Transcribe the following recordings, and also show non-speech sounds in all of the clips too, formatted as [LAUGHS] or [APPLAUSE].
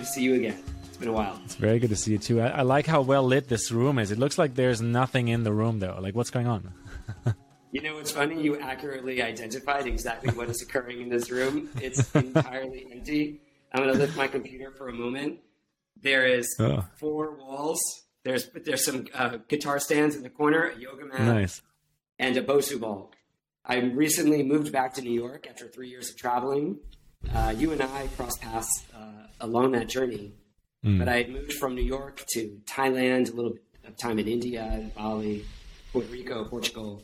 Good to see you again. It's been a while. It's very good to see you too. I, I like how well lit this room is. It looks like there's nothing in the room though. Like what's going on? [LAUGHS] You know what's funny? You accurately identified exactly what is occurring in this room. It's entirely empty. I'm going to lift my computer for a moment. There is Oh. four walls. There's there's some uh, guitar stands in the corner, a yoga mat, nice. and a Bosu ball. I recently moved back to New York after three years of traveling. Uh, you and I crossed paths uh, along that journey, but I had moved from New York to Thailand, a little bit of time in India, Bali, Puerto Rico, Portugal,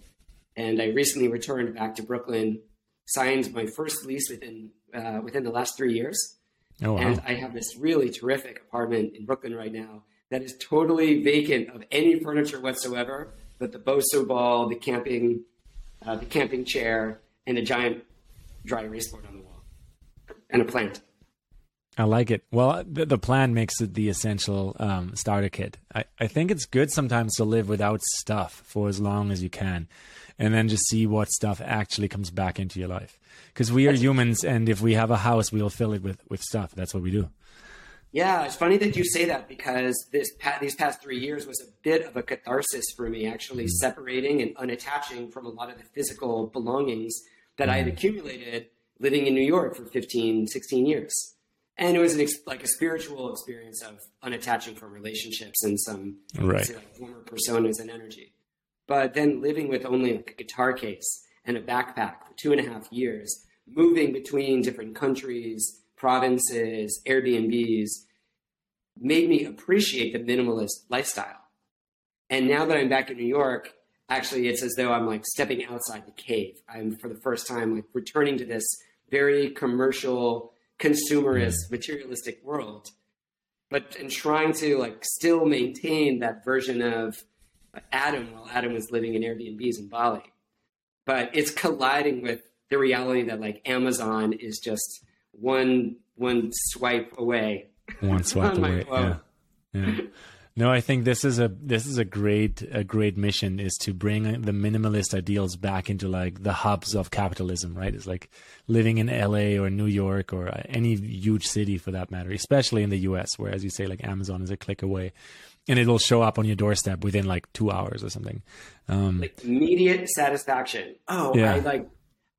and I recently returned back to Brooklyn. Signed my first lease within uh, within the last three years, Oh wow. and I have this really terrific apartment in Brooklyn right now that is totally vacant of any furniture whatsoever, but the Bosu ball, the camping, uh, the camping chair, and a giant dry erase board on the wall, and a plant. I like it. Well, the, the plan makes it the essential um, starter kit. I, I think it's good sometimes to live without stuff for as long as you can, and then just see what stuff actually comes back into your life. Because we are humans, and if we have a house, we'll fill it with with stuff. That's what we do. Yeah, it's funny that you say that because this pa- these past three years was a bit of a catharsis for me, actually separating and unattaching from a lot of the physical belongings that I had accumulated living in New York for 15, 16 years. And it was an ex- like a spiritual experience of unattaching from relationships and some Right. say, like former personas and energy. But then living with only like a guitar case and a backpack for two and a half years, moving between different countries, provinces, Airbnbs, made me appreciate the minimalist lifestyle. And now that I'm back in New York, actually, it's as though I'm like stepping outside the cave. I'm for the first time like returning to this very commercial, consumerist, mm. materialistic world, but and trying to like still maintain that version of Adam while Adam was living in Airbnbs in Bali. But it's colliding with the reality that like Amazon is just one one swipe away. One swipe [LAUGHS] On away. Yeah. yeah. No, I think this is a this is a great a great mission is to bring the minimalist ideals back into like the hubs of capitalism, right? It's like living in LA or New York or any huge city for that matter, especially in the US where as you say like Amazon is a click away and it'll show up on your doorstep within like 2 hours or something. Um like immediate satisfaction. Oh, Yeah. I like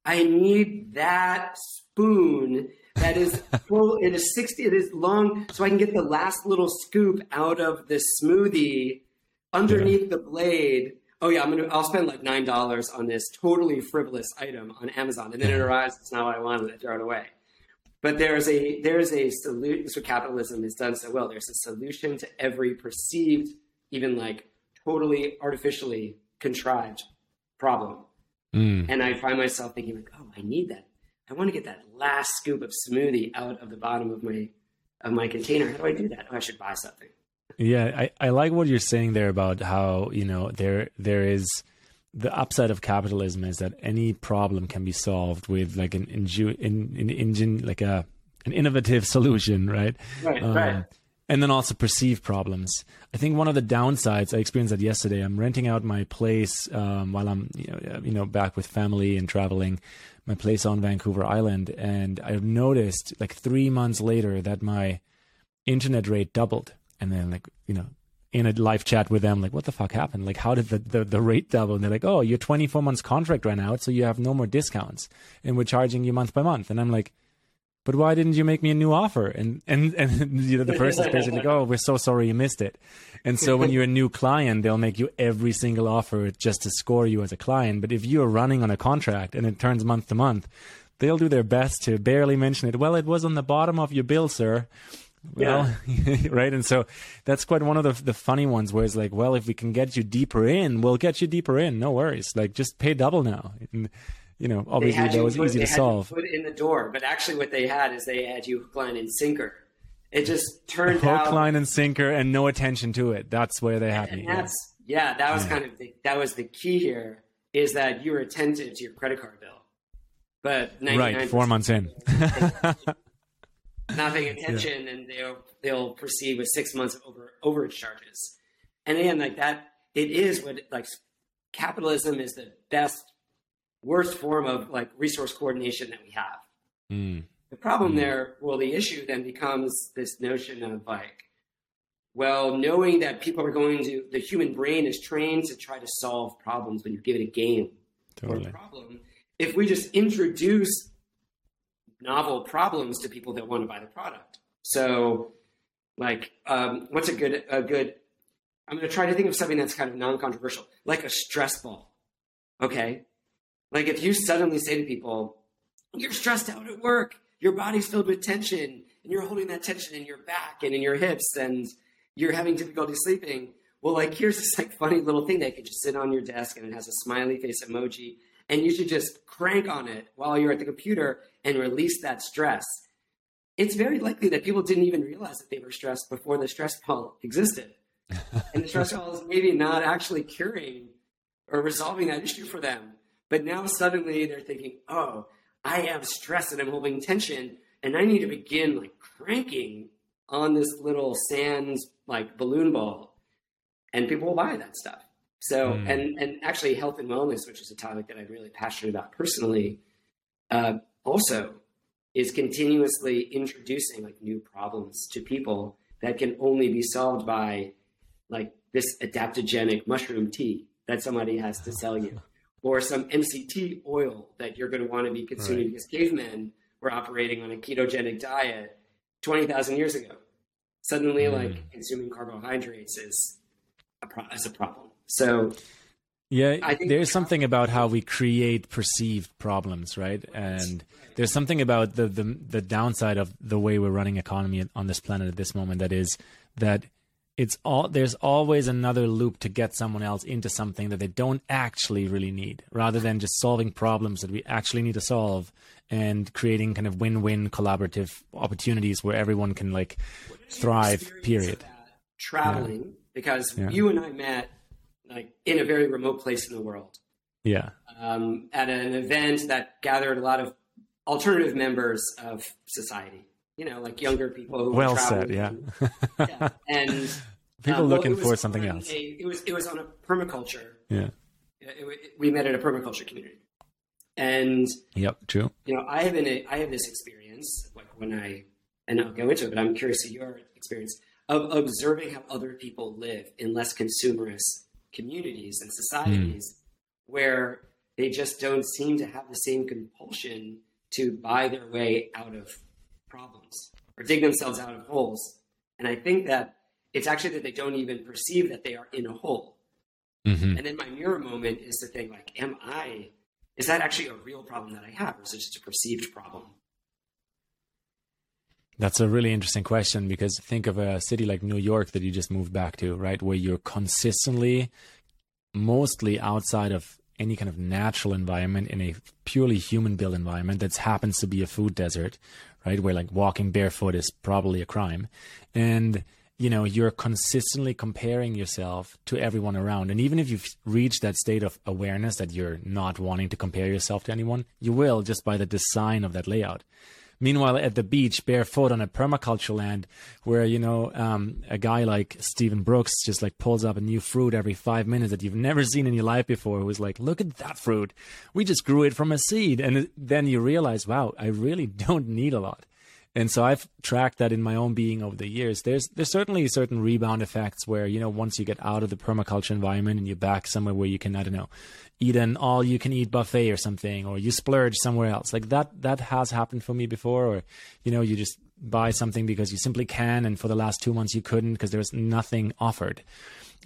I need that spoon that is full it is 60 it is long so I can get the last little scoop out of this smoothie underneath the blade. Oh yeah, I'm gonna I'll spend like nine dollars on this totally frivolous item on Amazon and then it arrives, it's not what I wanted, I throw it away. But there's a there's a solution. This is what capitalism has done so well. There's a solution to every perceived, even like totally artificially contrived problem. mm, And I find myself thinking like, oh, I need that. I want to get that last scoop of smoothie out of the bottom of my of my container. How do I do that? Oh, I should buy something. Yeah, I, I like what you're saying there about how you know there there is the upside of capitalism is that any problem can be solved with like an inju- in, in engine like a an innovative [LAUGHS] solution, right? Right, Um, right. And then also perceived problems. I think one of the downsides I experienced that yesterday. I'm renting out my place um, while I'm you know, you know back with family and traveling. My place on Vancouver Island, and I've noticed like three months later that my internet rate doubled and then like you know in a live chat with them like what the fuck happened like how did the, the, the rate double and they're like oh your 24 months contract ran out so you have no more discounts and we're charging you month by month and i'm like but why didn't you make me a new offer and and and you know the [LAUGHS] person's basically like oh we're so sorry you missed it and so when you're a new client they'll make you every single offer just to score you as a client but if you're running on a contract and it turns month to month they'll do their best to barely mention it well it was on the bottom of your bill sir well, [LAUGHS] right. And so that's quite one of the the funny ones where it's like, well, if we can get you deeper in, we'll get you deeper in. No worries. Like just pay double now. And, you know, obviously that was put- easy to solve. Put in the door, but actually, what they had is they had you hook, line, and sinker. It just turned Hook, out line, and sinker, and no attention to it. That's where they had me. Yeah. that's yeah, that was Yeah. kind of the, that was the key here is that you were attentive to your credit card bill, but Right, four months in. [LAUGHS] not paying [LAUGHS] attention, and they'll they'll proceed with six months of over overage charges. And again, like that, it is what like capitalism is the best worst form of like resource coordination that we have. Mm. The problem there, well, the issue then becomes this notion of like, well, knowing that people are going to, the human brain is trained to try to solve problems when you give it a game totally. or a problem. If we just introduce novel problems to people that want to buy the product. So, like, um, what's a good, a good, I'm going to try to think of something that's kind of non controversial, like a stress ball. Okay. Like, if you suddenly say to people, you're stressed out at work, your body's filled with tension, and you're holding that tension in your back and in your hips, and you're having difficulty sleeping. Well, like here's this like funny little thing that can just sit on your desk and it has a smiley face emoji, and you should just crank on it while you're at the computer and release that stress. It's very likely that people didn't even realize that they were stressed before the stress ball existed. [LAUGHS] and the stress ball is maybe not actually curing or resolving that issue for them. But now suddenly they're thinking, oh, I have stress and I'm holding tension, and I need to begin like cranking on this little sands like balloon ball, and people will buy that stuff. So, mm. and and actually, health and wellness, which is a topic that I'm really passionate about personally, uh, also is continuously introducing like new problems to people that can only be solved by like this adaptogenic mushroom tea that somebody has to sell you or some MCT oil that you're going to want to be consuming right. because cavemen were operating on a ketogenic diet 20,000 years ago. Suddenly, mm. like consuming carbohydrates is a, pro- is a problem. So, yeah, there's something about how we create perceived problems, right? And there's something about the, the the downside of the way we're running economy on this planet at this moment that is that it's all there's always another loop to get someone else into something that they don't actually really need rather than just solving problems that we actually need to solve and creating kind of win-win collaborative opportunities where everyone can like thrive period. traveling? Yeah. because yeah. you and i met like in a very remote place in the world. Yeah. Um, at an event that gathered a lot of alternative members of society you know, like younger people who well said, yeah. yeah. And [LAUGHS] people uh, looking for something else. A, it was it was on a permaculture. Yeah. It, it, we met at a permaculture community, and yep, true. You know, I have been a, I have this experience like when I and I'll go into it, but I'm curious of your experience of observing how other people live in less consumerist communities and societies mm. where they just don't seem to have the same compulsion to buy their way out of problems or dig themselves out of holes. And I think that it's actually that they don't even perceive that they are in a hole. Mm-hmm. And then my mirror moment is to think like, am I, is that actually a real problem that I have or is it just a perceived problem? That's a really interesting question because think of a city like New York that you just moved back to, right? Where you're consistently, mostly outside of any kind of natural environment in a purely human built environment that happens to be a food desert, right? Where like walking barefoot is probably a crime. And, you know, you're consistently comparing yourself to everyone around. And even if you've reached that state of awareness that you're not wanting to compare yourself to anyone, you will just by the design of that layout. Meanwhile, at the beach, barefoot on a permaculture land, where you know um, a guy like Stephen Brooks just like pulls up a new fruit every five minutes that you've never seen in your life before, who's like, "Look at that fruit! We just grew it from a seed," and then you realize, "Wow, I really don't need a lot." And so I've tracked that in my own being over the years. There's there's certainly certain rebound effects where you know once you get out of the permaculture environment and you're back somewhere where you can I don't know eat an all you can eat buffet or something or you splurge somewhere else like that that has happened for me before or you know you just buy something because you simply can and for the last two months you couldn't because there was nothing offered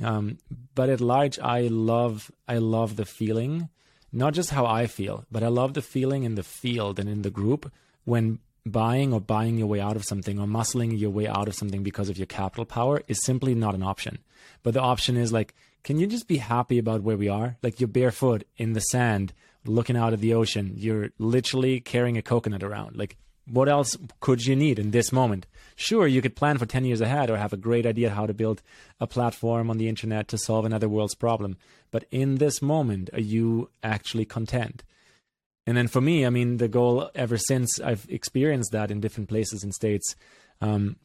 um, but at large i love i love the feeling not just how i feel but i love the feeling in the field and in the group when buying or buying your way out of something or muscling your way out of something because of your capital power is simply not an option but the option is like can you just be happy about where we are? Like you're barefoot in the sand, looking out at the ocean. You're literally carrying a coconut around. Like, what else could you need in this moment? Sure, you could plan for 10 years ahead or have a great idea how to build a platform on the internet to solve another world's problem. But in this moment, are you actually content? And then for me, I mean, the goal ever since I've experienced that in different places and states, um,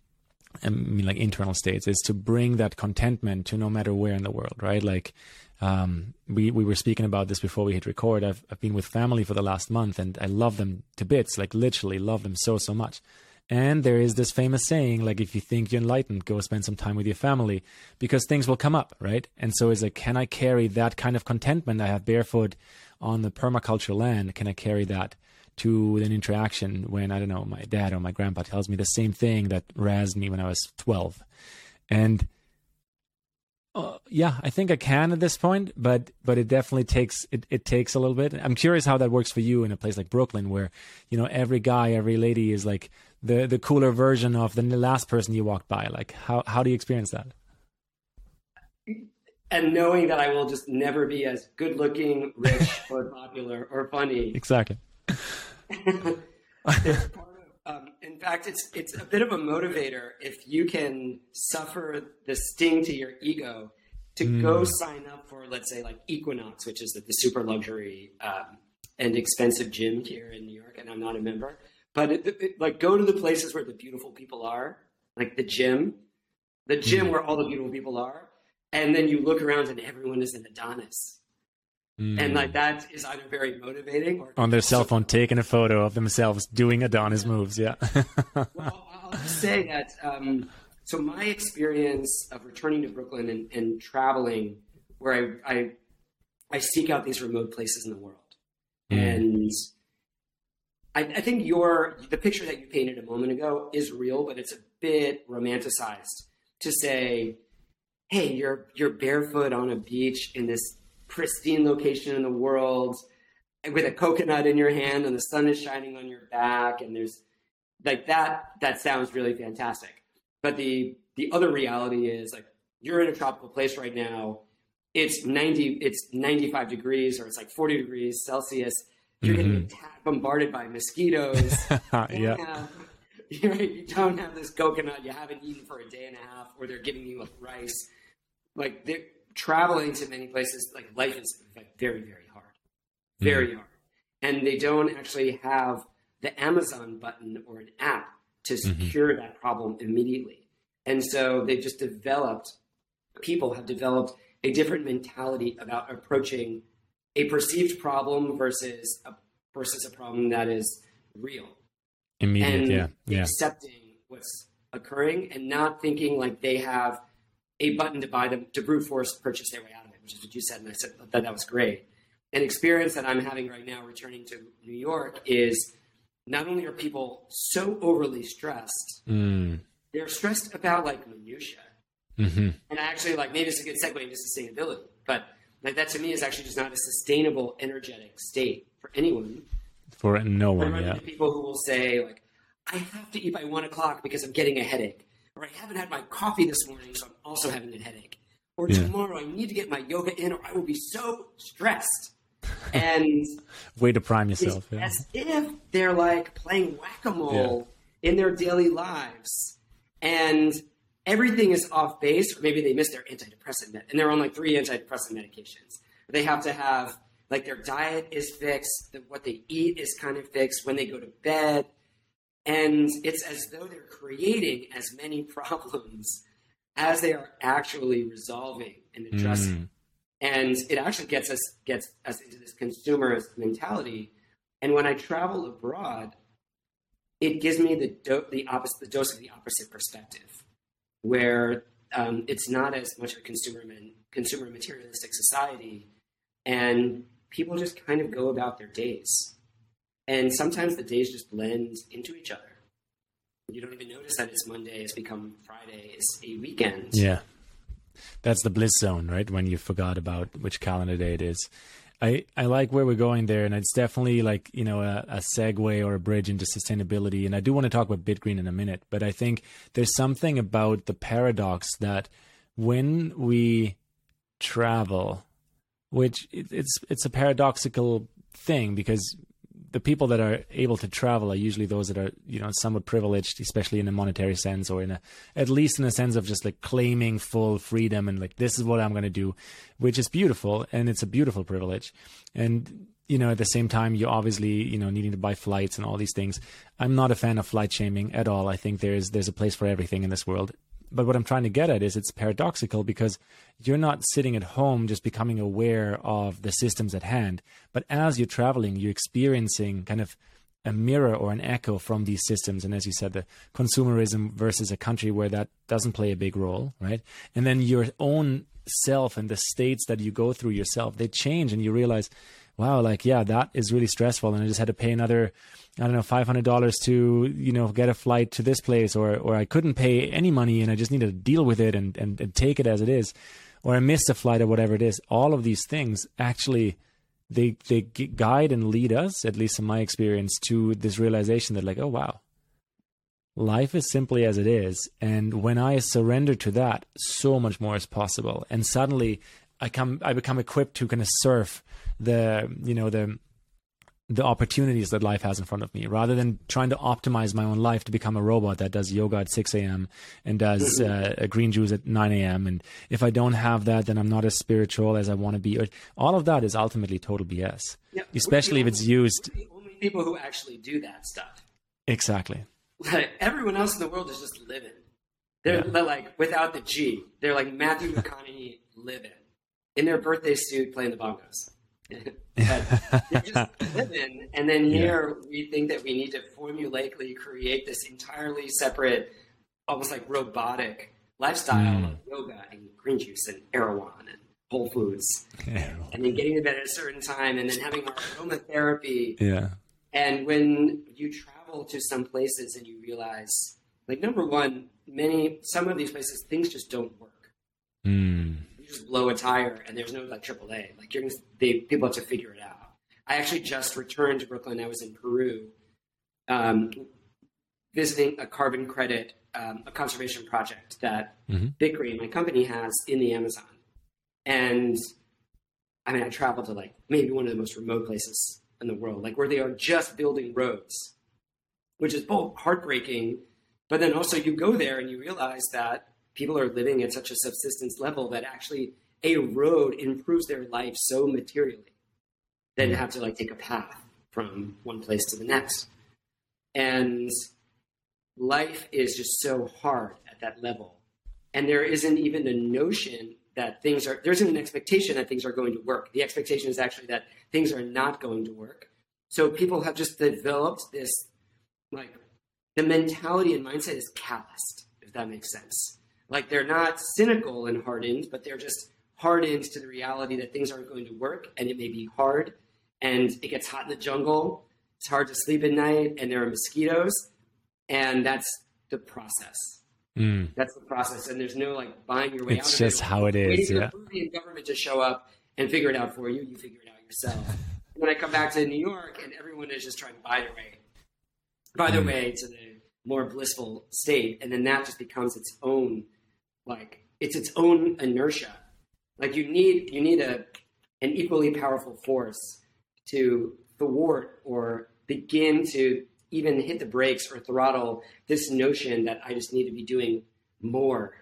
I mean, like internal states, is to bring that contentment to no matter where in the world, right? Like, Um, we we were speaking about this before we hit record. I've I've been with family for the last month, and I love them to bits. Like literally, love them so so much. And there is this famous saying, like, if you think you're enlightened, go spend some time with your family because things will come up, right? And so it's like, can I carry that kind of contentment I have barefoot on the permaculture land? Can I carry that to an interaction when, I don't know, my dad or my grandpa tells me the same thing that razzed me when I was 12? And uh, yeah, I think I can at this point, but but it definitely takes it, it takes a little bit. I'm curious how that works for you in a place like Brooklyn, where you know every guy, every lady is like the the cooler version of the last person you walked by. Like how how do you experience that? And knowing that I will just never be as good looking, rich, [LAUGHS] or popular or funny. Exactly. [LAUGHS] um, in fact, it's it's a bit of a motivator if you can suffer the sting to your ego to mm. go sign up for, let's say, like Equinox, which is the, the super luxury um, and expensive gym here in New York, and I'm not a member. But it, it, like, go to the places where the beautiful people are, like the gym, the gym mm. where all the beautiful people are, and then you look around and everyone is an Adonis. Mm. And like that is either very motivating or on their [LAUGHS] cell phone taking a photo of themselves doing Adonis yeah. moves. Yeah. [LAUGHS] well, I'll say that. Um, so my experience of returning to Brooklyn and, and traveling, where I, I, I seek out these remote places in the world, mm. and I, I think your the picture that you painted a moment ago is real, but it's a bit romanticized to say, "Hey, you're you're barefoot on a beach in this pristine location in the world with a coconut in your hand and the sun is shining on your back and there's like that that sounds really fantastic. But the the other reality is like you're in a tropical place right now. It's 90 it's 95 degrees or it's like 40 degrees celsius. You're mm-hmm. getting bombarded by mosquitoes. [LAUGHS] Yeah [LAUGHS] you don't have this coconut you haven't eaten for a day and a half or they're giving you like rice like they're traveling to many places, like life is very, very hard, very mm hard. And they don't actually have the Amazon button or an app to mm-hmm. cure mm-hmm. that problem immediately. And so they've just developed, people have developed a different mentality about approaching a perceived problem versus a, versus a problem that is real. Immediate, and yeah, yeah. Accepting what's occurring and not thinking like they have a button to buy them to brute force purchase their way out of it, which is what you said, and I said that that was great. An experience that I'm having right now returning to New York is not only are people so overly stressed, mm. they're stressed about like minutia. Mm-hmm. And actually, like maybe it's a good segue into sustainability, but like that to me is actually just not a sustainable, energetic state for anyone. For no one, yeah. People who will say like, "I have to eat by one o'clock because I'm getting a headache." Or I haven't had my coffee this morning, so I'm also having a headache. Or yeah. tomorrow I need to get my yoga in, or I will be so stressed. And [LAUGHS] way to prime yourself. Yeah. As if they're like playing whack a mole yeah. in their daily lives, and everything is off base, or maybe they miss their antidepressant med, and they're on like three antidepressant medications. They have to have like their diet is fixed, what they eat is kind of fixed. When they go to bed, and it's as though they're creating as many [LAUGHS] problems as they are actually resolving and addressing. Mm. And it actually gets us gets us into this consumerist mentality. And when I travel abroad, it gives me the do- the opposite the dose of the opposite perspective, where um, it's not as much of a consumer man, consumer materialistic society, and people just kind of go about their days. And sometimes the days just blend into each other. You don't even notice that it's Monday, it's become Friday, it's a weekend. Yeah. That's the bliss zone, right? When you forgot about which calendar day it is. I, I like where we're going there, and it's definitely like you know a, a segue or a bridge into sustainability. And I do want to talk about BitGreen in a minute, but I think there's something about the paradox that when we travel, which it, it's it's a paradoxical thing because the people that are able to travel are usually those that are you know somewhat privileged especially in a monetary sense or in a at least in a sense of just like claiming full freedom and like this is what i'm going to do which is beautiful and it's a beautiful privilege. And you know at the same time you obviously you know needing to buy flights and all these things. I'm not a fan of flight shaming at all. I think there's there's a place for everything in this world but what I'm trying to get at is it's paradoxical because you're not sitting at home just becoming aware of the systems at hand, but as you're traveling, you're experiencing kind of a mirror or an echo from these systems. And as you said, the consumerism versus a country where that doesn't play a big role, right? And then your own self and the states that you go through yourself, they change and you realize, wow, like, yeah, that is really stressful. And I just had to pay another, I don't know, $500 to, you know, get a flight to this place or, or I couldn't pay any money and I just needed to deal with it and, and, and take it as it is. Or I missed a flight or whatever it is. All of these things actually, they, they guide and lead us, at least in my experience, to this realization that like, oh, wow, life is simply as it is. And when I surrender to that, so much more is possible. And suddenly I come, I become equipped to kind of surf the you know the the opportunities that life has in front of me rather than trying to optimize my own life to become a robot that does yoga at 6 a.m. and does mm-hmm. uh, green juice at 9 a.m. And if I don't have that, then I'm not as spiritual as I want to be. All of that is ultimately total BS, yeah, especially if it's used. Only people who actually do that stuff. Exactly. Like, everyone else in the world is just living. They're, yeah. like, without the G, they're like Matthew [LAUGHS] McConaughey living in their birthday suit playing the bongos. [LAUGHS] just [LAUGHS] living, and then here yeah. we think that we need to formulaically create this entirely separate, almost like robotic lifestyle mm. of yoga and green juice and Erewhon and Whole Foods, yeah. and then getting to bed at a certain time, and then having our aromatherapy. Yeah. And when you travel to some places and you realize, like number one, many some of these places things just don't work. Mm just blow a tire and there's no like AAA. Like you're gonna, they, people have to figure it out. I actually just returned to Brooklyn. I was in Peru, um, visiting a carbon credit, um, a conservation project that mm-hmm. My company, has in the Amazon. And I mean, I traveled to like maybe one of the most remote places in the world, like where they are just building roads, which is both heartbreaking, but then also you go there and you realize that people are living at such a subsistence level that actually a road improves their life so materially than to have to like take a path from one place to the next. And life is just so hard at that level. And there isn't even a notion that things are, there isn't an expectation that things are going to work. The expectation is actually that things are not going to work. So people have just developed this, like, the mentality and mindset is calloused, if that makes sense. Like they're not cynical and hardened, but they're just hardened to the reality that things aren't going to work and it may be hard and it gets hot in the jungle. It's hard to sleep at night and there are mosquitoes. And that's the process. Mm. That's the process. And there's no like buying your way it's out. It's just it. how it is. Waiting yeah. for the government to show up and figure it out for you. You figure it out yourself. when I come back to New York and everyone is just trying to buy their way, buy their mm. way to the more blissful state. And then that just becomes its own like it's its own inertia. Like you need you need a an equally powerful force to thwart or begin to even hit the brakes or throttle this notion that I just need to be doing more,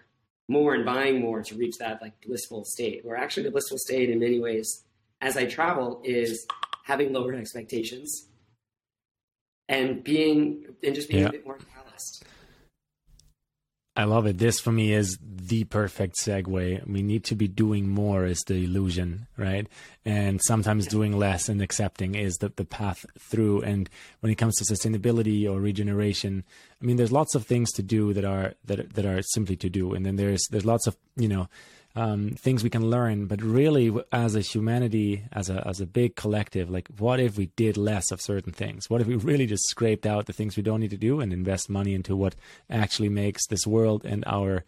more and buying more to reach that like blissful state. Where actually the blissful state in many ways, as I travel, is having lower expectations and being and just being yeah. a bit more calloused. I love it. This for me is the perfect segue. We need to be doing more is the illusion, right? And sometimes doing less and accepting is the, the path through. And when it comes to sustainability or regeneration, I mean, there's lots of things to do that are that that are simply to do, and then there's there's lots of you know um, things we can learn. But really, as a humanity, as a as a big collective, like what if we did less of certain things? What if we really just scraped out the things we don't need to do and invest money into what actually makes this world and our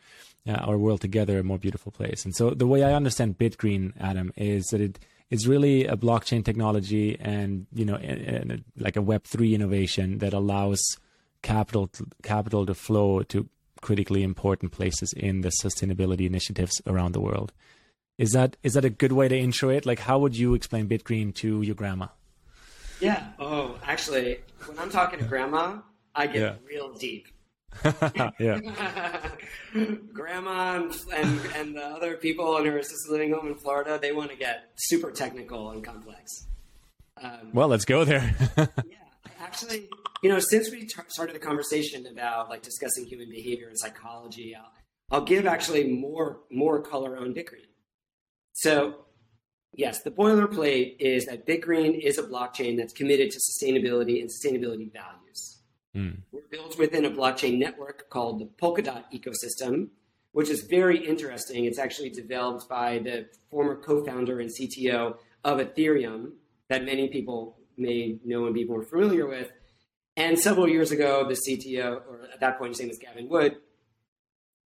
uh, our world together a more beautiful place? And so, the way I understand BitGreen, Adam, is that it it's really a blockchain technology and you know and, and like a Web three innovation that allows capital to, capital to flow to critically important places in the sustainability initiatives around the world. Is that is that a good way to intro it? Like, how would you explain BitGreen to your grandma? Yeah. Oh, actually, when I'm talking to grandma, I get yeah. real deep. [LAUGHS] [LAUGHS] yeah. grandma and, and, and the other people in her assisted living home in Florida, they want to get super technical and complex. Um, well, let's go there. [LAUGHS] yeah, actually, you know, since we t- started the conversation about like discussing human behavior and psychology, I'll, I'll give actually more more color on Bitgreen. So, yes, the boilerplate is that Bitgreen is a blockchain that's committed to sustainability and sustainability values. Mm. We're built within a blockchain network called the Polkadot ecosystem, which is very interesting. It's actually developed by the former co-founder and CTO of Ethereum that many people may know and be more familiar with. And several years ago, the CTO, or at that point his name was Gavin Wood,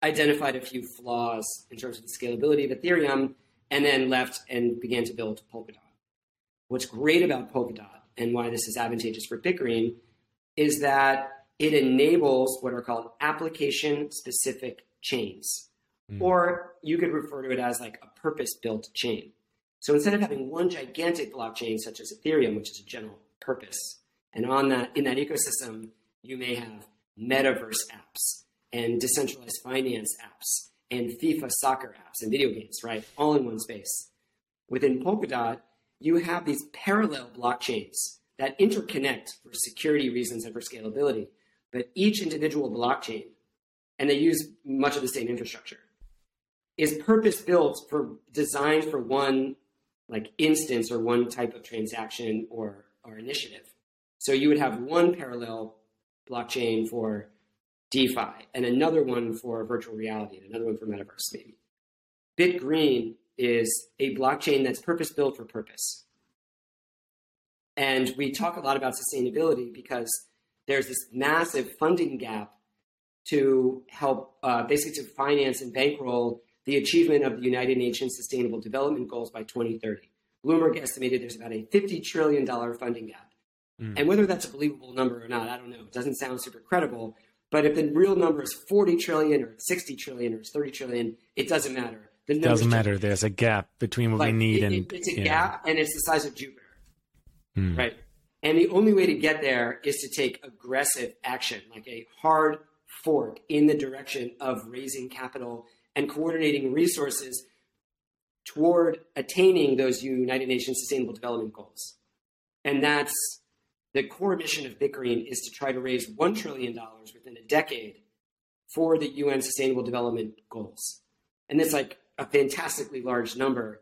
identified a few flaws in terms of the scalability of Ethereum, and then left and began to build Polkadot. What's great about Polkadot and why this is advantageous for Bitgreen is that it enables what are called application specific chains. Mm. Or you could refer to it as like a purpose built chain. So instead of having one gigantic blockchain such as Ethereum, which is a general purpose, and on that in that ecosystem, you may have metaverse apps and decentralized finance apps and FIFA soccer apps and video games, right? All in one space. Within Polkadot, you have these parallel blockchains that interconnect for security reasons and for scalability. But each individual blockchain, and they use much of the same infrastructure, is purpose built for designed for one like instance or one type of transaction or or initiative. So you would have one parallel blockchain for DeFi, and another one for virtual reality, and another one for metaverse, maybe. BitGreen is a blockchain that's purpose built for purpose. And we talk a lot about sustainability because there's this massive funding gap to help uh, basically to finance and bankroll the achievement of the United Nations Sustainable Development Goals by 2030. Bloomberg estimated there's about a $50 trillion funding gap. Mm. And whether that's a believable number or not, I don't know. It doesn't sound super credible. But if the real number is 40 trillion or 60 trillion or 30 trillion, it doesn't matter. The doesn't matter. Change. There's a gap between what like, we need it, and it's a gap, and it's the size of Jupiter, hmm. right? And the only way to get there is to take aggressive action, like a hard fork in the direction of raising capital and coordinating resources toward attaining those United Nations Sustainable Development Goals. And that's the core mission of Bitgreen is to try to raise $1 trillion within a decade for the UN Sustainable Development Goals. And it's like a fantastically large number.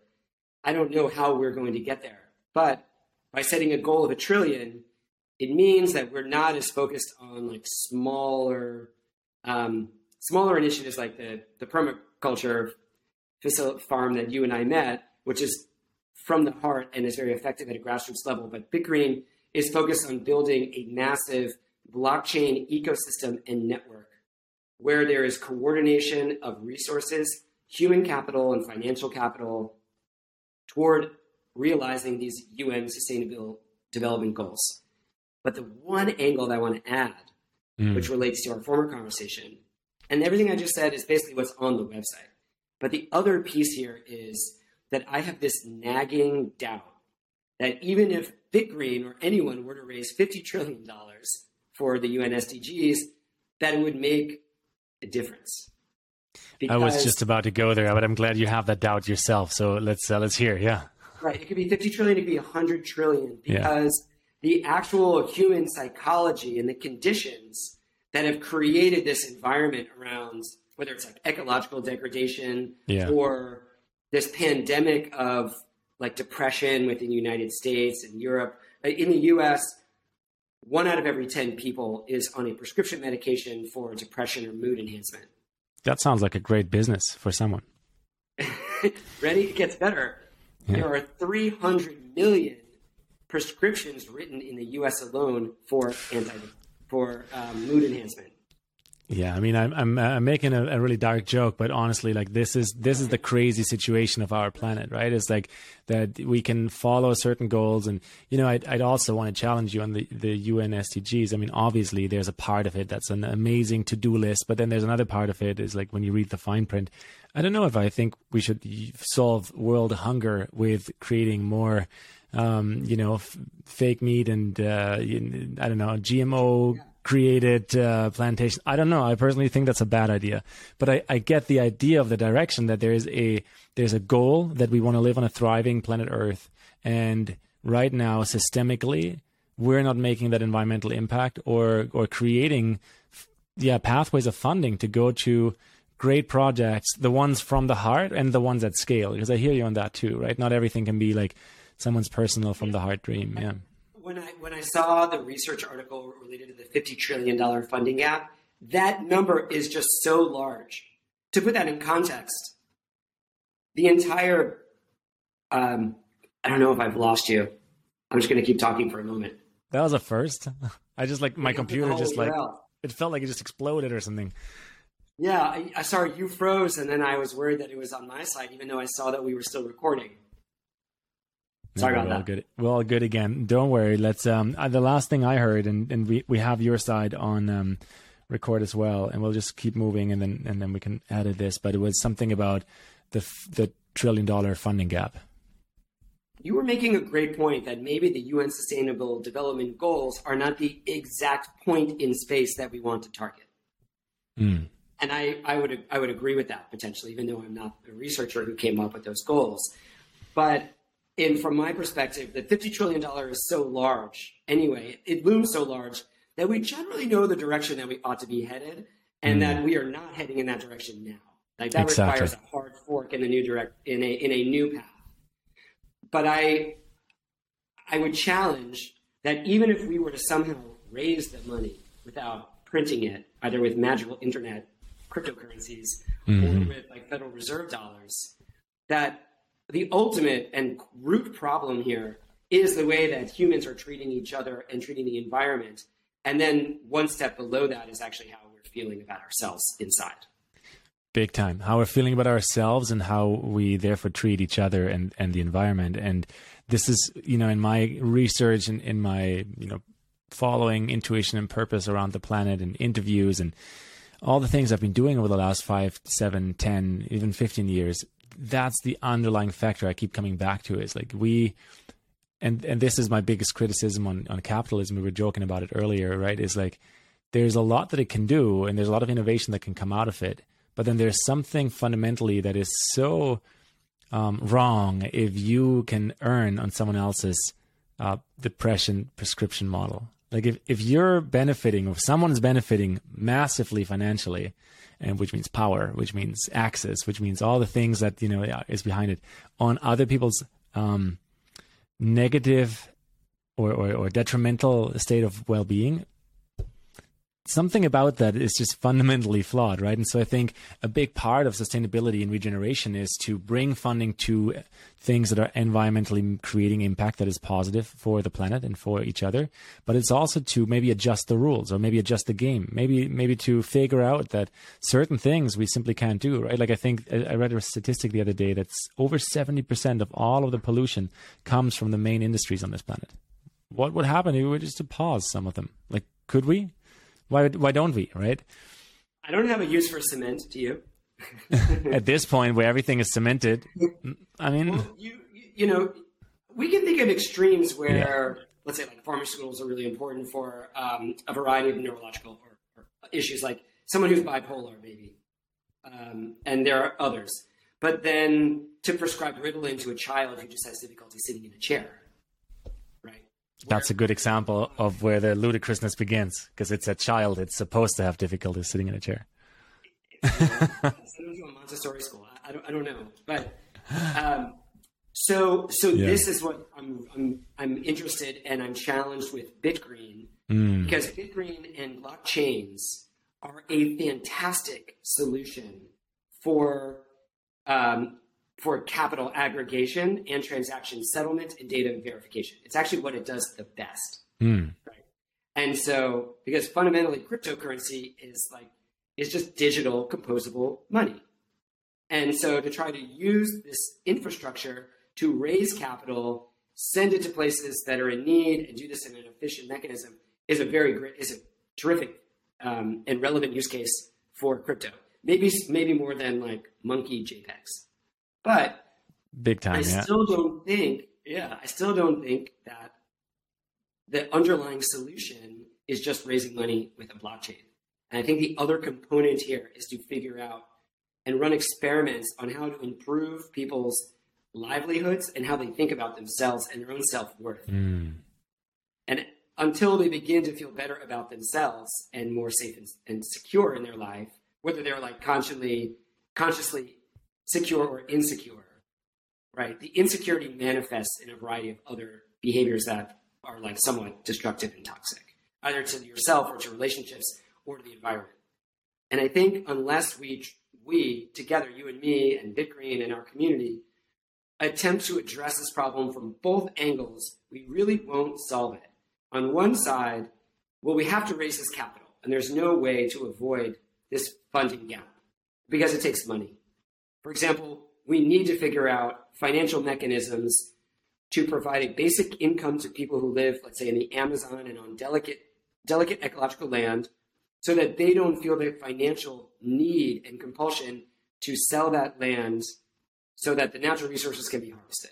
I don't know how we're going to get there. But by setting a goal of a trillion, it means that we're not as focused on like smaller, um, smaller initiatives like the, the permaculture farm that you and I met, which is from the heart and is very effective at a grassroots level. But Bitgreen is focused on building a massive blockchain ecosystem and network where there is coordination of resources, human capital, and financial capital toward realizing these UN sustainable development goals. But the one angle that I want to add, mm. which relates to our former conversation, and everything I just said is basically what's on the website. But the other piece here is that I have this nagging doubt that even if Bitgreen or anyone were to raise $50 trillion for the UN SDGs, that it would make a difference. Because, I was just about to go there, but I'm glad you have that doubt yourself. So let's uh, let's hear, yeah. Right, it could be 50 trillion, it could be 100 trillion, because yeah. the actual human psychology and the conditions that have created this environment around whether it's like ecological degradation yeah. or this pandemic of like depression within the United States and Europe. Uh, in the US, one out of every 10 people is on a prescription medication for depression or mood enhancement. That sounds like a great business for someone. [LAUGHS] Ready? It gets better. Yeah. There are 300 million prescriptions written in the US alone for anti for um, mood enhancement. Yeah, I mean, I'm I'm, I'm making a, a, really dark joke, but honestly, like this is this is the crazy situation of our planet, right? It's like that we can follow certain goals, and you know, I'd, I'd also want to challenge you on the the UN SDGs. I mean, obviously, there's a part of it that's an amazing to do list, but then there's another part of it is like when you read the fine print. I don't know if I think we should solve world hunger with creating more um, you know, f- fake meat and uh, I don't know, GMO created uh, plantation. I don't know. I personally think that's a bad idea, but I, I get the idea of the direction that there is a there's a goal that we want to live on a thriving planet Earth, and right now systemically we're not making that environmental impact or or creating yeah pathways of funding to go to great projects, the ones from the heart and the ones at scale. Because I hear you on that too, right? Not everything can be like someone's personal from the heart dream. Yeah. When I when I saw the research article related to the fifty trillion dollar funding gap, that number is just so large. To put that in context, the entire um, I don't know if I've lost you. I'm just going to keep talking for a moment. That was a first. [LAUGHS] I just like my computer just like it felt like it just exploded or something. Yeah, I, I sorry you froze, and then I was worried that it was on my side, even though I saw that we were still recording. Sorry no, about we're that. All good. We're all good again. Don't worry. Let's. Um, uh, the last thing I heard, and, and we, we have your side on um, record as well, and we'll just keep moving, and then and then we can edit this. But it was something about the the trillion dollar funding gap. You were making a great point that maybe the UN Sustainable Development Goals are not the exact point in space that we want to target. Mm. And I, I would I would agree with that potentially, even though I'm not a researcher who came up with those goals. But in from my perspective, the fifty trillion dollar is so large anyway, it looms so large that we generally know the direction that we ought to be headed, and mm. that we are not heading in that direction now. Like that exactly. requires a hard fork in the new direct in a in a new path. But I I would challenge that even if we were to somehow raise the money without printing it, either with magical internet cryptocurrencies mm-hmm. or with like Federal Reserve dollars, that the ultimate and root problem here is the way that humans are treating each other and treating the environment. And then one step below that is actually how we're feeling about ourselves inside. Big time. How we're feeling about ourselves and how we therefore treat each other and, and the environment. And this is, you know, in my research and in my, you know, following intuition and purpose around the planet and interviews and all the things I've been doing over the last five, seven, ten, even 15 years, that's the underlying factor I keep coming back to is like we, and, and this is my biggest criticism on, on capitalism. We were joking about it earlier, right? Is like there's a lot that it can do and there's a lot of innovation that can come out of it but then there's something fundamentally that is so um, wrong if you can earn on someone else's uh, depression prescription model. Like if, if you're benefiting, if someone's benefiting massively financially, and which means power, which means access, which means all the things that you know is behind it, on other people's um, negative or, or, or detrimental state of well-being, something about that is just fundamentally flawed, right? And so I think a big part of sustainability and regeneration is to bring funding to things that are environmentally creating impact that is positive for the planet and for each other. But it's also to maybe adjust the rules or maybe adjust the game, maybe maybe to figure out that certain things we simply can't do, right? Like I think I read a statistic the other day that's over 70% of all of the pollution comes from the main industries on this planet. What would happen if we were just to pause some of them? Like, could we? Why why don't we? Right? I don't have a use for cement. Do you? [LAUGHS] At this point, where everything is cemented, I mean, well, you you know, we can think of extremes where, yeah. let's say, like pharmaceuticals are really important for um, a variety of neurological or, or, issues, like someone who's bipolar, maybe, um, and there are others. But then to prescribe Ritalin to a child who just has difficulty sitting in a chair, that's a good example of where the ludicrousness begins because it's a child. It's supposed to have difficulty sitting in a chair. [LAUGHS] Montessori school. I don't, I don't know, but um, so so yeah. this is what I'm, I'm I'm interested and I'm challenged with BitGreen mm. because BitGreen and blockchains are a fantastic solution for um, for capital aggregation and transaction settlement and data verification. It's actually what it does the best. Mm. Right. And so, because fundamentally cryptocurrency is like, is just digital composable money. And so to try to use this infrastructure to raise capital, send it to places that are in need and do this in an efficient mechanism is a very great, is a terrific um, and relevant use case for crypto. Maybe, maybe more than like monkey JPEGs. But big time, I yeah. still don't think, yeah, I still don't think that the underlying solution is just raising money with a blockchain. And I think the other component here is to figure out and run experiments on how to improve people's livelihoods and how they think about themselves and their own self worth. Mm. And until they begin to feel better about themselves and more safe and, and secure in their life, whether they're like consciously consciously secure or insecure, right? The insecurity manifests in a variety of other behaviors that are like somewhat destructive and toxic, either to yourself or to relationships or to the environment. And I think unless we we together, you and me and BitGreen and our community, attempt to address this problem from both angles, we really won't solve it. On one side, well, we have to raise this capital, and there's no way to avoid this funding gap because it takes money. For example, we need to figure out financial mechanisms to provide a basic income to people who live, let's say, in the Amazon and on delicate, delicate ecological land so that they don't feel the financial need and compulsion to sell that land so that the natural resources can be harvested.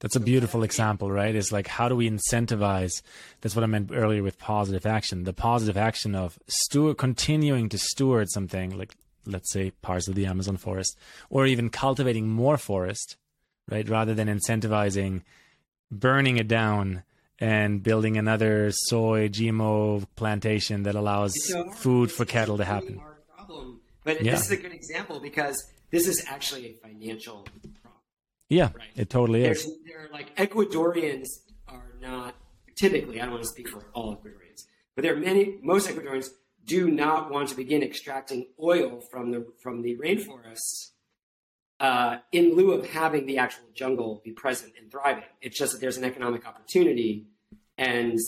That's a beautiful example, right? It's like how do we incentivize? That's what I meant earlier with positive action. The positive action of steward, continuing to steward something like, let's say, parts of the Amazon forest, or even cultivating more forest, right? Rather than incentivizing burning it down and building another soy GMO plantation that allows food for cattle to happen. Problem. But yeah. this is a good example because this is actually a financial problem. Yeah, right? it totally There's, is. There are like Ecuadorians are not typically. I don't want to speak for all Ecuadorians, but there are many. Most Ecuadorians do not want to begin extracting oil from the from the rainforests uh, in lieu of having the actual jungle be present and thriving. It's just that there's an economic opportunity, and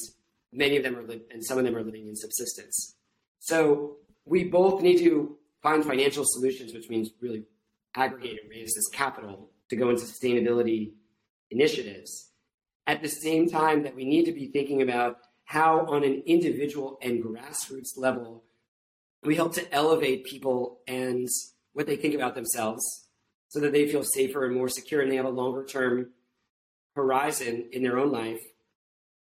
many of them are li- and some of them are living in subsistence. So we both need to find financial solutions, which means really aggregate and raise this capital to go into sustainability initiatives. At the same time, that we need to be thinking about how, on an individual and grassroots level, we help to elevate people and what they think about themselves so that they feel safer and more secure and they have a longer term horizon in their own life.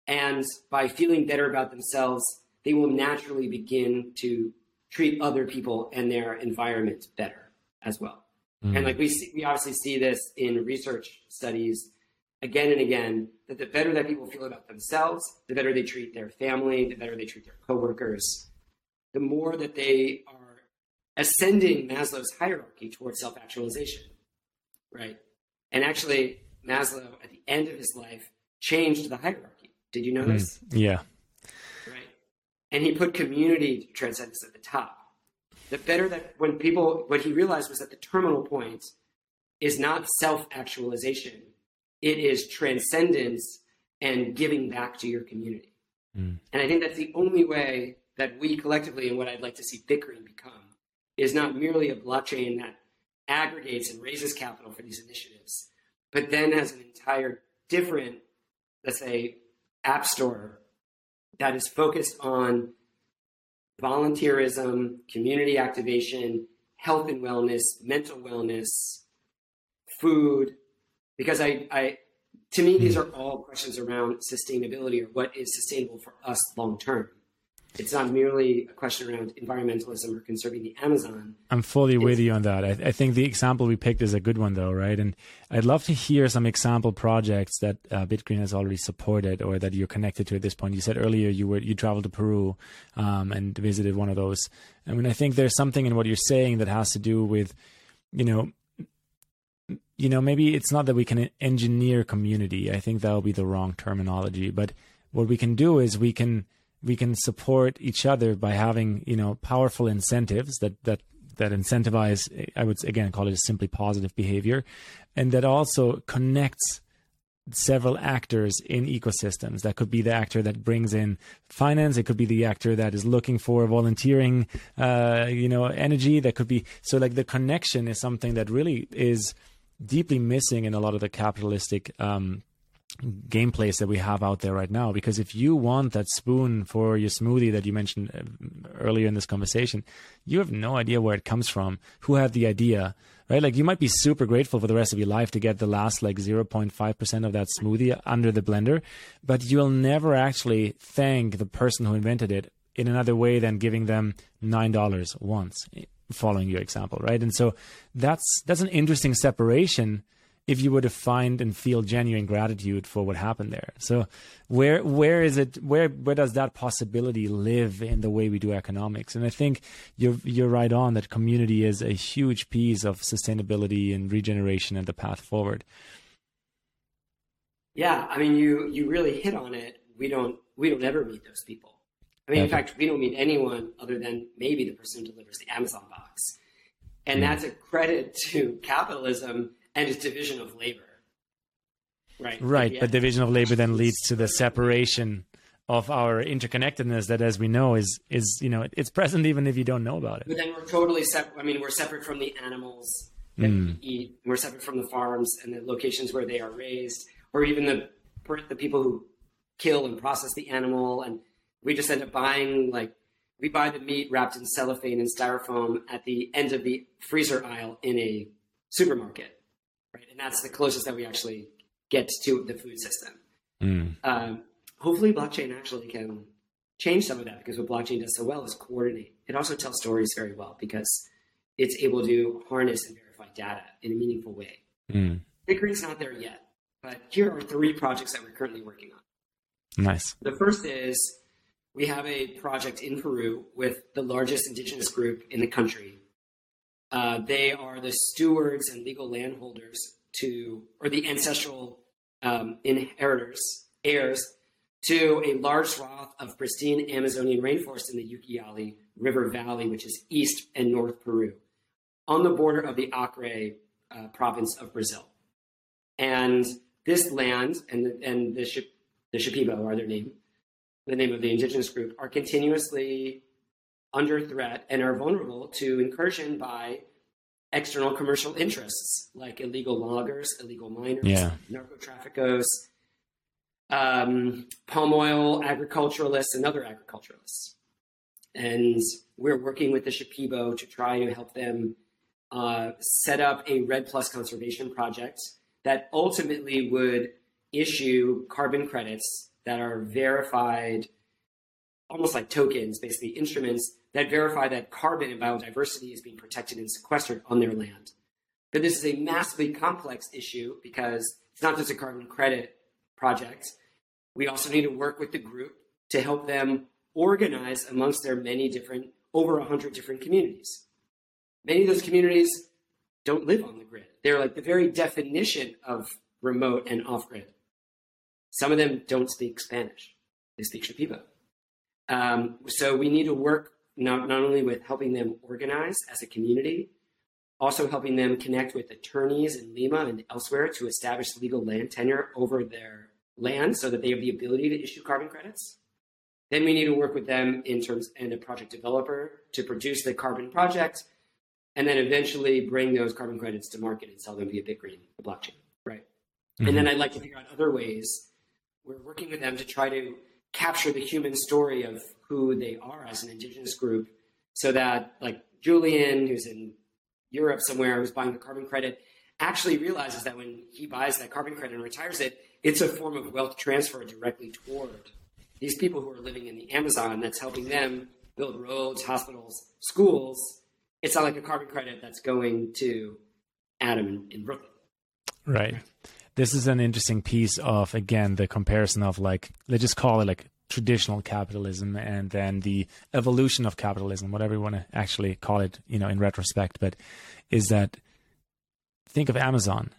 And by feeling better about themselves, they will naturally begin to treat other people and their environment better as well. Mm. And like we see, we obviously see this in research studies again and again that the better that people feel about themselves, the better they treat their family, the better they treat their coworkers, the more that they are ascending Maslow's hierarchy towards self-actualization right? And actually, Maslow, at the end of his life, changed the hierarchy. Did you notice? Mm, yeah. Right. And he put community transcendence at the top. The better that when people, what he realized was that the terminal point is not self actualization, it is transcendence and giving back to your community. Mm. And I think that's the only way that we collectively, and what I'd like to see BitGreen become, is not merely a blockchain that aggregates and raises capital for these initiatives, but then has an entire different, let's say, app store that is focused on volunteerism, community activation, health and wellness, mental wellness, food. Because I, I to me, these are all questions around sustainability or what is sustainable for us long term it's not merely a question around environmentalism or conserving the Amazon. I'm fully it's, with you on that. I, I, think the example we picked is a good one, though, right? And I'd love to hear some example projects that uh, BitGreen has already supported or that you're connected to at this point. You said earlier you were you traveled to Peru um, and visited one of those. I mean, I think there's something in what you're saying that has to do with, you know, you know, maybe it's not that we can engineer community. I think that would be the wrong terminology. But what we can do is we can we can support each other by having you know powerful incentives that that that incentivize i would again call it simply positive behavior and that also connects several actors in ecosystems that could be the actor that brings in finance it could be the actor that is looking for volunteering uh, you know energy that could be so like the connection is something that really is deeply missing in a lot of the capitalistic um, gameplays that we have out there right now. Because if you want that spoon for your smoothie that you mentioned uh, earlier in this conversation you have no idea where it comes from who had the idea right? Like you might be super grateful for the rest of your life to get the last like 0.5% of that smoothie under the blender but you'll never actually thank the person who invented it in another way than giving them $9 once following your example right and so that's that's an interesting separation if you were to find and feel genuine gratitude for what happened there. So where where is it where where does that possibility live in the way we do economics? And I think you're you're right on that community is a huge piece of sustainability and regeneration and the path forward. Yeah, I mean you you really hit on it. We don't we don't ever meet those people. I mean, in fact, we don't meet anyone other than maybe the person who delivers the Amazon box. And mm. that's a credit to capitalism and its division of labor. Right. Right. But division of labor then leads to the separation of our interconnectedness that as we know is is you know it's present even if you don't know about it. But then we're totally separate I mean we're separate from the animals that mm. we eat. We're separate from the farms and the locations where they are raised or even the the people who kill and process the animal and we just end up buying like we buy the meat wrapped in cellophane and styrofoam at the end of the freezer aisle in a supermarket, right? And that's the closest that we actually get to the food system. Mm. Um, hopefully, blockchain actually can change some of that because what blockchain does so well is coordinate. It also tells stories very well because it's able to harness and verify data in a meaningful way. Mm. Not there yet, but here are three projects that we're currently working on. Nice. The first is we have a project in Peru with the largest indigenous group in the country. Uh, they are the stewards and legal landholders to, or the ancestral um, inheritors, heirs to a large swath of pristine Amazonian rainforest in the Ucayali River Valley, which is east and north Peru, on the border of the Acre uh, province of Brazil. And this land and the, and the, the Shipibo are their name the name of the indigenous group, are continuously under threat and are vulnerable to incursion by external commercial interests like illegal loggers, illegal miners, yeah. narco traffickers, um, palm oil agriculturalists, and other agriculturalists. And we're working with the Shipibo to try to help them uh, set up a REDD Plus conservation project that ultimately would issue carbon credits that are verified, almost like tokens, basically instruments that verify that carbon and biodiversity is being protected and sequestered on their land. But this is a massively complex issue because it's not just a carbon credit project. We also need to work with the group to help them organize amongst their many different, over 100 different communities. Many of those communities don't live on the grid. They're like the very definition of remote and off grid. Some of them don't speak Spanish, they speak Shipibo. Um, so we need to work not, not only with helping them organize as a community, also helping them connect with attorneys in Lima and elsewhere to establish legal land tenure over their land so that they have the ability to issue carbon credits. Then we need to work with them in terms and a project developer to produce the carbon project, and then eventually bring those carbon credits to market and sell them via Bitcoin, the blockchain, right? Mm-hmm. And then I'd like to figure out other ways we're working with them to try to capture the human story of who they are as an indigenous group so that like Julian, who's in Europe somewhere, who's buying the carbon credit, actually realizes that when he buys that carbon credit and retires it, it's a form of wealth transfer directly toward these people who are living in the Amazon that's helping them build roads, hospitals, schools. It's not like a carbon credit that's going to Adam in, in Brooklyn. Right this is an interesting piece of again the comparison of like let's just call it like traditional capitalism and then the evolution of capitalism, whatever you want to actually call it, you know, in retrospect. But is that think of Amazon.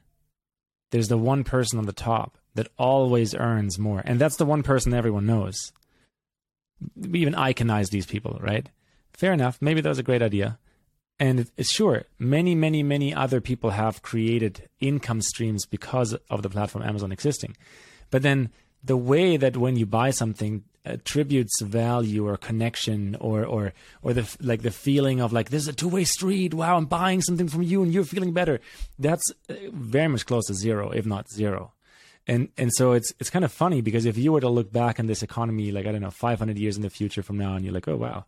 There's the one person on the top that always earns more, and that's the one person everyone knows. We even iconize these people, right? Fair enough. Maybe that was a great idea. And sure, many, many, many other people have created income streams because of the platform Amazon existing. But then the way that when you buy something attributes value or connection or or or the like the feeling of like this is a two-way street. Wow i'm buying something from you and you're feeling better. That's uh, very much close to zero if not zero. And and so it's it's kind of funny because if you were to look back on this economy like i don't know 500 years in the future from now and you're like oh wow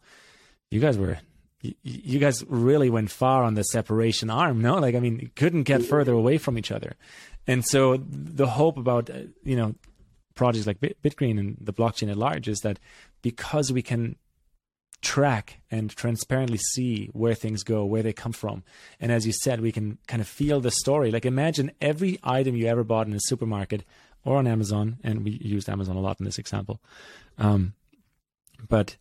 you guys were you guys really went far on the separation arm, no? Like, I mean, couldn't get further away from each other. And so the hope about, uh, you know, projects like Bitgreen and the blockchain at large is that because we can track and transparently see where things go, where they come from. And as you said, we can kind of feel the story. Like imagine every item you ever bought in a supermarket or on Amazon, and we used Amazon a lot in this example. Um, but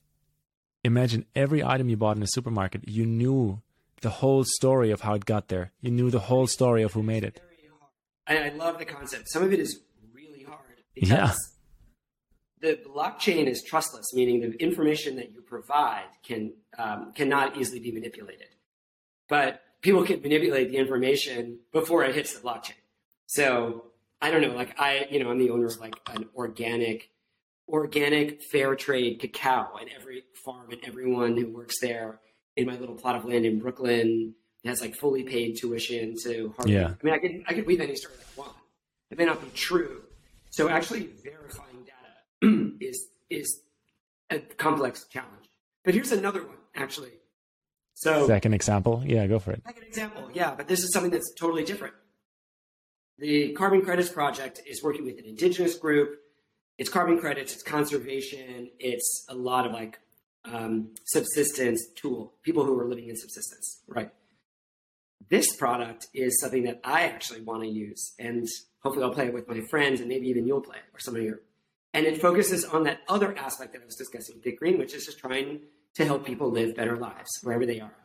imagine every item you bought in a supermarket, you knew the whole story of how it got there. You knew the whole story of who made it. I, I love the concept. Some of it is really hard because yeah. the blockchain is trustless, meaning the information that you provide can um, cannot easily be manipulated. But people can manipulate the information before it hits the blockchain. So I don't know, like I, you know, I'm the owner of like an organic, organic fair trade cacao, and every farm and everyone who works there in my little plot of land in Brooklyn has like fully paid tuition to Harvard. Yeah. I mean, I could I could weave any story I want. It may not be true. So actually verifying data [CLEARS THROAT] is is a complex challenge. But here's another one, actually. So second example, yeah, go for it. Second example, yeah, but this is something that's totally different. The Carbon Credits Project is working with an indigenous group. It's carbon credits, it's conservation, it's a lot of like um, subsistence tool, people who are living in subsistence, right? This product is something that I actually want to use, and hopefully I'll play it with my friends, and maybe even you'll play it or some of your. And it focuses on that other aspect that I was discussing with BitGreen, which is just trying to help people live better lives wherever they are.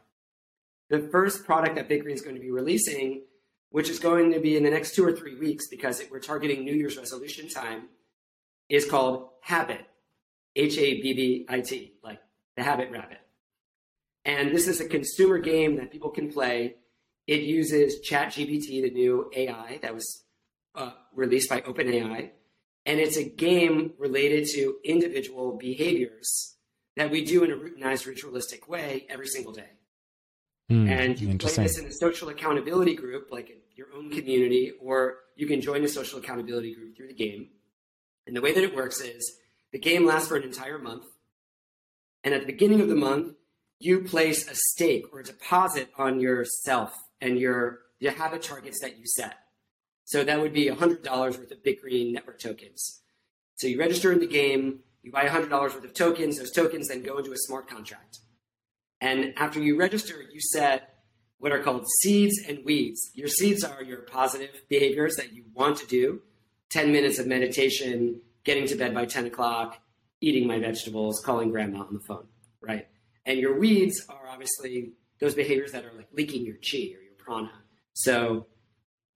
The first product that BitGreen is going to be releasing, which is going to be in the next two or three weeks because it, we're targeting New Year's resolution time, is called Habbit, H A B B I T, like the Habit Rabbit. And this is a consumer game that people can play. It uses ChatGPT, the new AI that was uh, released by OpenAI. And it's a game related to individual behaviors that we do in a routinized, ritualistic way every single day. Mm, and you can play this in a social accountability group, like in your own community, or you can join a social accountability group through the game. And the way that it works is the game lasts for an entire month. And at the beginning of the month, you place a stake or a deposit on yourself and your, your habit targets that you set. So that would be $100 worth of Green network tokens. So you register in the game, you buy $100 worth of tokens, those tokens then go into a smart contract. And after you register, you set what are called seeds and weeds. Your seeds are your positive behaviors that you want to do 10 minutes of meditation, getting to bed by 10 o'clock, eating my vegetables, calling grandma on the phone, right? And your weeds are obviously those behaviors that are like leaking your chi or your prana. So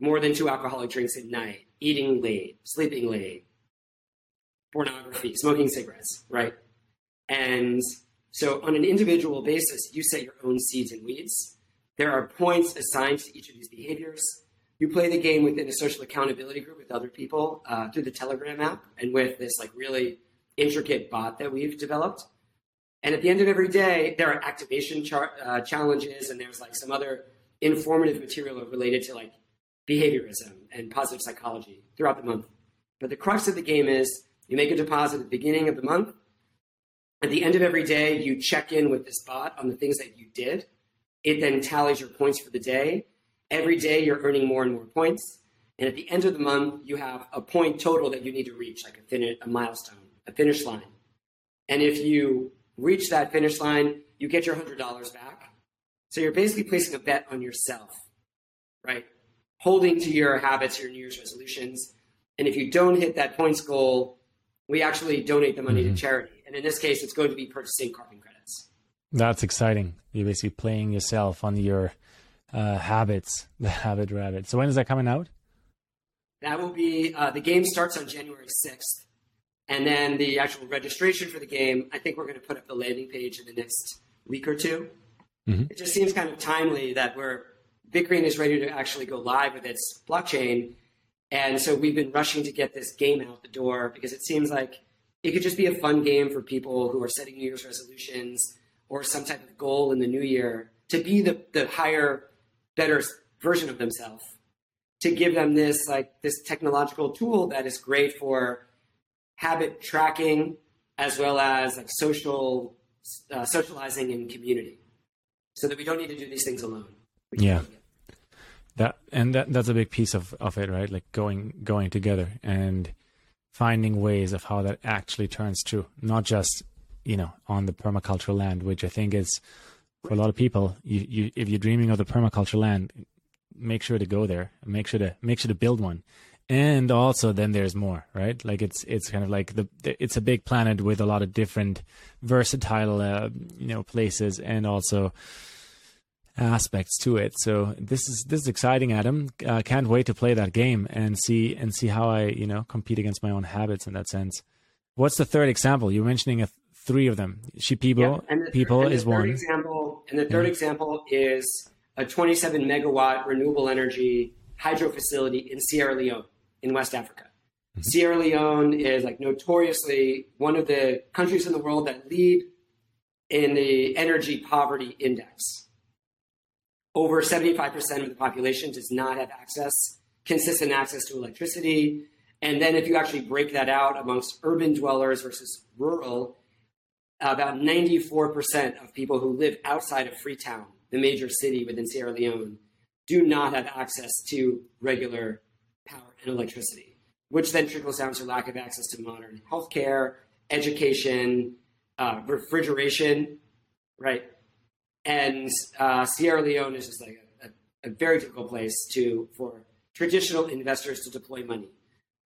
more than two alcoholic drinks at night, eating late, sleeping late, pornography, smoking cigarettes, right? And so on an individual basis, you set your own seeds and weeds. There are points assigned to each of these behaviors. You play the game within a social accountability group with other people uh, through the Telegram app and with this like really intricate bot that we've developed. And at the end of every day, there are activation char- uh, challenges and there's like some other informative material related to like behaviorism and positive psychology throughout the month. But the crux of the game is you make a deposit at the beginning of the month. At the end of every day, you check in with this bot on the things that you did. It then tallies your points for the day. Every day, you're earning more and more points. And at the end of the month, you have a point total that you need to reach, like a, fin- a milestone a finish line. And if you reach that finish line, you get your $100 back. So you're basically placing a bet on yourself, right? Holding to your habits, your New Year's resolutions. And if you don't hit that points goal, we actually donate the money mm-hmm. to charity. And in this case, it's going to be purchasing carbon credits. That's exciting. You're basically playing yourself on your uh, habits, [LAUGHS] the habit rabbit. So when is that coming out? That will be, uh, the game starts on January 6th. And then the actual registration for the game, I think we're going to put up the landing page in the next week or 2 mm-hmm. It just seems kind of timely that we're BitGreen is ready to actually go live with its blockchain. And so we've been rushing to get this game out the door because it seems like it could just be a fun game for people who are setting New Year's resolutions or some type of goal in the new year to be the, the higher, better version of themselves. To give them this like this technological tool that is great for habit tracking as well as like social uh, socializing in community. So that we don't need to do these things alone. Yeah. that and that that's a big piece of of it right? Like going going together and finding ways of how that actually turns true. Not just you know, on the permaculture land, which I think is for a lot of people. You, you, if you're dreaming of the permaculture land, make sure to go there. Make sure to make sure to build one. And also, then there's more, right? Like it's it's kind of like the it's a big planet with a lot of different versatile, uh, you know, places and also aspects to it. So this is this is exciting, Adam. Uh, can't wait to play that game and see and see how I you know compete against my own habits in that sense. What's the third example? You're mentioning a, three of them. Shipibo yeah, and the, people and the is one example, and the third yeah. example is a 27 megawatt renewable energy hydro facility in Sierra Leone in West Africa. Mm-hmm. Sierra Leone is like notoriously one of the countries in the world that lead in the energy poverty index over 75% of the population does not have access, consistent access to electricity. And then if you actually break that out amongst urban dwellers versus rural, about 94% of people who live outside of Freetown, the major city within Sierra Leone, do not have access to regular power and electricity, which then trickles down to lack of access to modern healthcare, education, uh, refrigeration, right? and uh, Sierra Leone is just like a, a, a, very difficult place to for traditional investors to deploy money.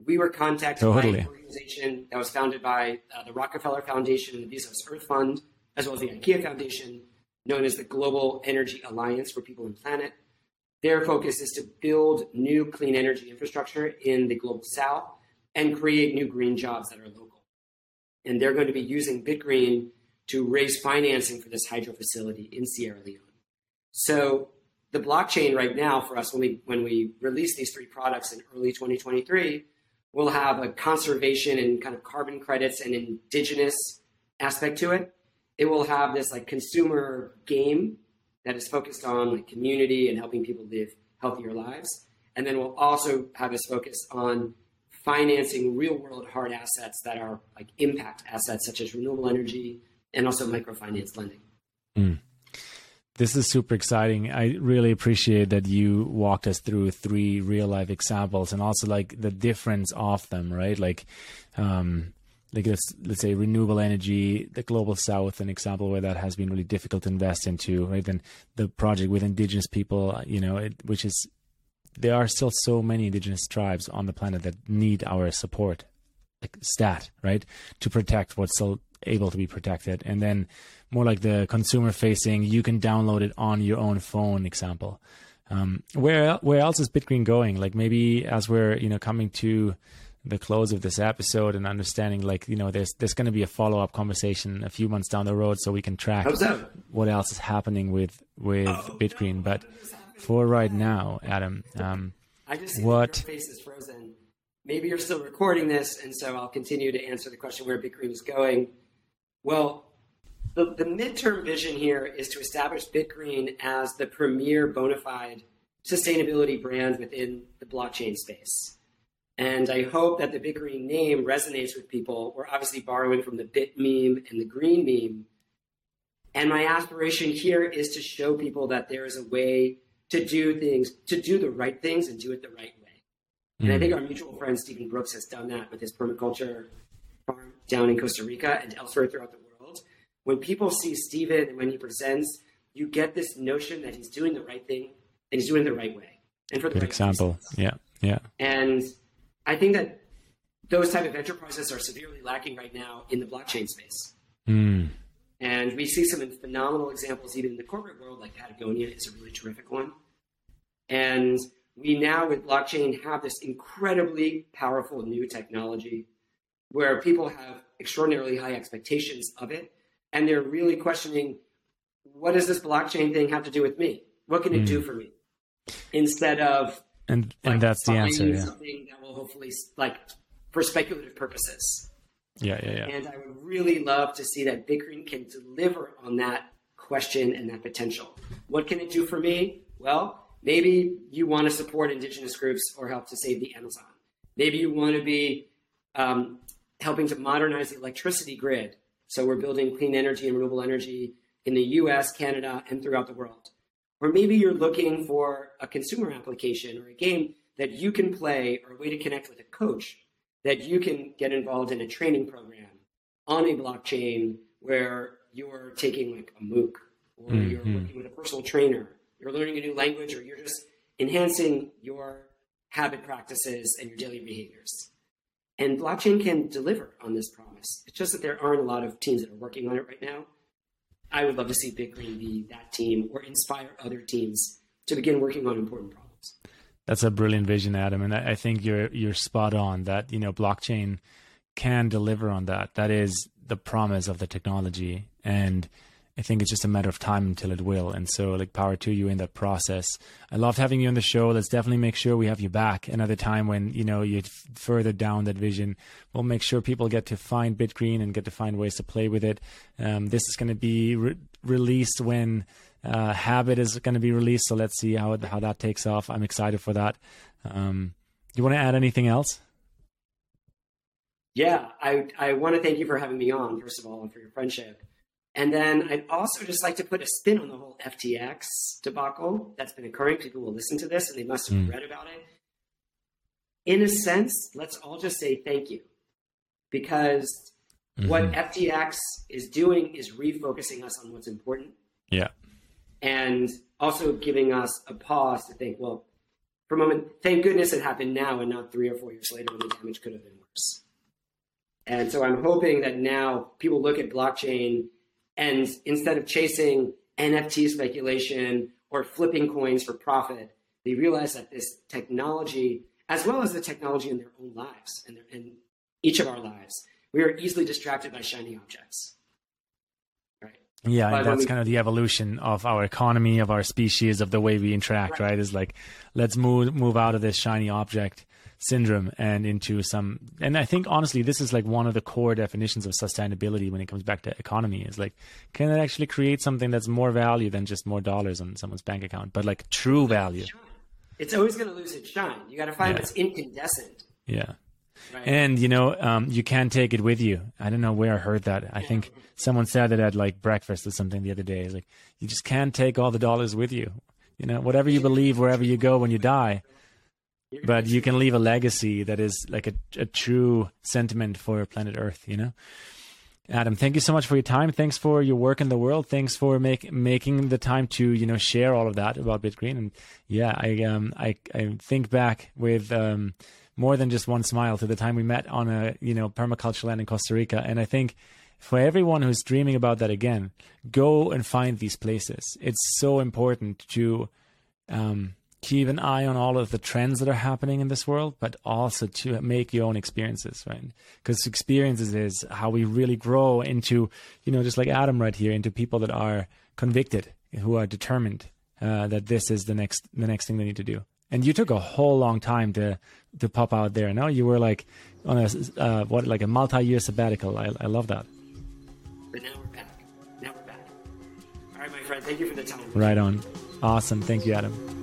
We were contacted totally. by an organization that was founded by uh, the Rockefeller Foundation and the Bezos Earth Fund, as well as the IKEA Foundation, known as the Global Energy Alliance for People and Planet. Their focus is to build new clean energy infrastructure in the global south and create new green jobs that are local. And they're going to be using BitGreen to raise financing for this hydro facility in Sierra Leone. So the blockchain right now for us when we when we release these three products in early 2023 will have a conservation and kind of carbon credits and indigenous aspect to it it will have this like consumer game that is focused on like community and helping people live healthier lives and then we'll also have this focus on financing real world hard assets that are like impact assets such as renewable energy and also microfinance lending. Mm. This is super exciting. I really appreciate that you walked us through three real life examples and also like the difference of them, right? Like, um, like let's let's say renewable energy, the global south, an example where that has been really difficult to invest into, right? Then the project with indigenous people, you know, it, which is there are still so many indigenous tribes on the planet that need our support, like stat, right, to protect what's still able to be protected. And then more like the consumer facing, you can download it on your own phone example. Um, where where else is BitGreen going? Like maybe as we're you know coming to the close of this episode and understanding like you know there's there's going to be a follow up conversation a few months down the road so we can track what else is happening with with oh, BitGreen. No, but for right now, Adam, um, I just what face is frozen. Maybe you're still recording this, and so I'll continue to answer the question where BitGreen is going. Well, the, the midterm vision here is to establish BitGreen as the premier bona fide sustainability brand within the blockchain space. And I hope that the BitGreen name resonates with people. We're obviously borrowing from the Bit meme and the Green meme. And my aspiration here is to show people that there is a way to do things, to do the right things and do it the right way. Mm. And I hmm. think our mutual friend Stephen Brooks has done that with his permaculture farm down in Costa Rica and elsewhere throughout the world. When people see Stephen and when he presents, you get this notion that he's doing the right thing and he's doing it the right way. And for the Good right example. Reasons. Yeah. Yeah. And I think that those type of enterprises are severely lacking right now in the blockchain space. Mm. And we see some phenomenal examples even in the corporate world, like Patagonia is a really terrific one. And we now with blockchain have this incredibly powerful new technology where people have extraordinarily high expectations of it, and they're really questioning, what does this blockchain thing have to do with me? What can it mm. do hmm. for me? Instead of and and that's the answer. Yeah. Something that will hopefully like for speculative purposes. Yeah, yeah, yeah. And I would really love to see that BitGreen can deliver on that question and that potential. What can it do for me? Well, maybe you want to support indigenous groups or help to save the Amazon. Maybe you want to be um, helping to modernize the electricity grid. So we're building clean energy and renewable energy in the US, Canada, and throughout the world. Or maybe you're looking for a consumer application or a game that you can play or a way to connect with a coach that you can get involved in a training program on a blockchain where you're taking like a MOOC or mm-hmm. you're working with a personal trainer, you're learning a new language, or you're just enhancing your habit practices and your daily behaviors. And blockchain can deliver on this promise. It's just that there aren't a lot of teams that are working on it right now. I would love to see BitGreen be that team or inspire other teams to begin working on important problems. That's a brilliant vision, Adam, and I think you're you're spot on. That you know, blockchain can deliver on that. That is the promise of the technology, and I think it's just a matter of time until it will. And so, like, power to you in that process. I loved having you on the show. Let's definitely make sure we have you back another time when, you know, you're further down that vision. We'll make sure people get to find BitGreen and get to find ways to play with it. Um, this is going to be re- released when uh, Habbit is going to be released. So let's see how, how that takes off. I'm excited for that. Um, you want to add anything else? Yeah, I, I want to thank you for having me on, first of all, and for your friendship. And then I'd also just like to put a spin on the whole FTX debacle that's been occurring. People will listen to this and they must have mm. read about it. In a sense, let's all just say thank you because mm-hmm. what FTX is doing is refocusing us on what's important. Yeah. And also giving us a pause to think, well, for a moment, thank goodness it happened now and not three or four years later when the damage could have been worse. And so I'm hoping that now people look at blockchain and instead of chasing NFT speculation or flipping coins for profit, they realize that this technology, as well as the technology in their own lives and in each of our lives, we are easily distracted by shiny objects. Right. Yeah, that's we, kind of the evolution of our economy, of our species, of the way we interact. Right, right? is like let's move move out of this shiny object syndrome and into some and i think honestly this is like one of the core definitions of sustainability when it comes back to economy is like can it actually create something that's more value than just more dollars on someone's bank account but like true value it's always going to lose its shine you got to find yeah. what's incandescent yeah Right. And you know, um, you can take it with you. I don't know where I heard that. I think someone said it at like breakfast or something the other day. It's like you just can't take all the dollars with you. You know, whatever you believe, wherever you go when you die, but you can leave a legacy that is like a, a true sentiment for planet Earth, you know? Adam, thank you so much for your time. Thanks for your work in the world. Thanks for make, making the time to you know share all of that about BitGreen. And yeah, I um I I think back with um more than just one smile to the time we met on a you know permaculture land in Costa Rica. And I think for everyone who's dreaming about that again, go and find these places. It's so important to um keep an eye on all of the trends that are happening in this world, but also to make your own experiences, right? Because experiences is how we really grow into, you know, just like Adam right here, into people that are convicted, who are determined uh, that this is the next the next thing they need to do. And you took a whole long time to to pop out there. No, you were like on a uh, what like a multi year sabbatical. I, I love that. But now we're back. Now we're back. All right, my friend. Thank you for the time. Right on. Awesome. Thank you, Adam.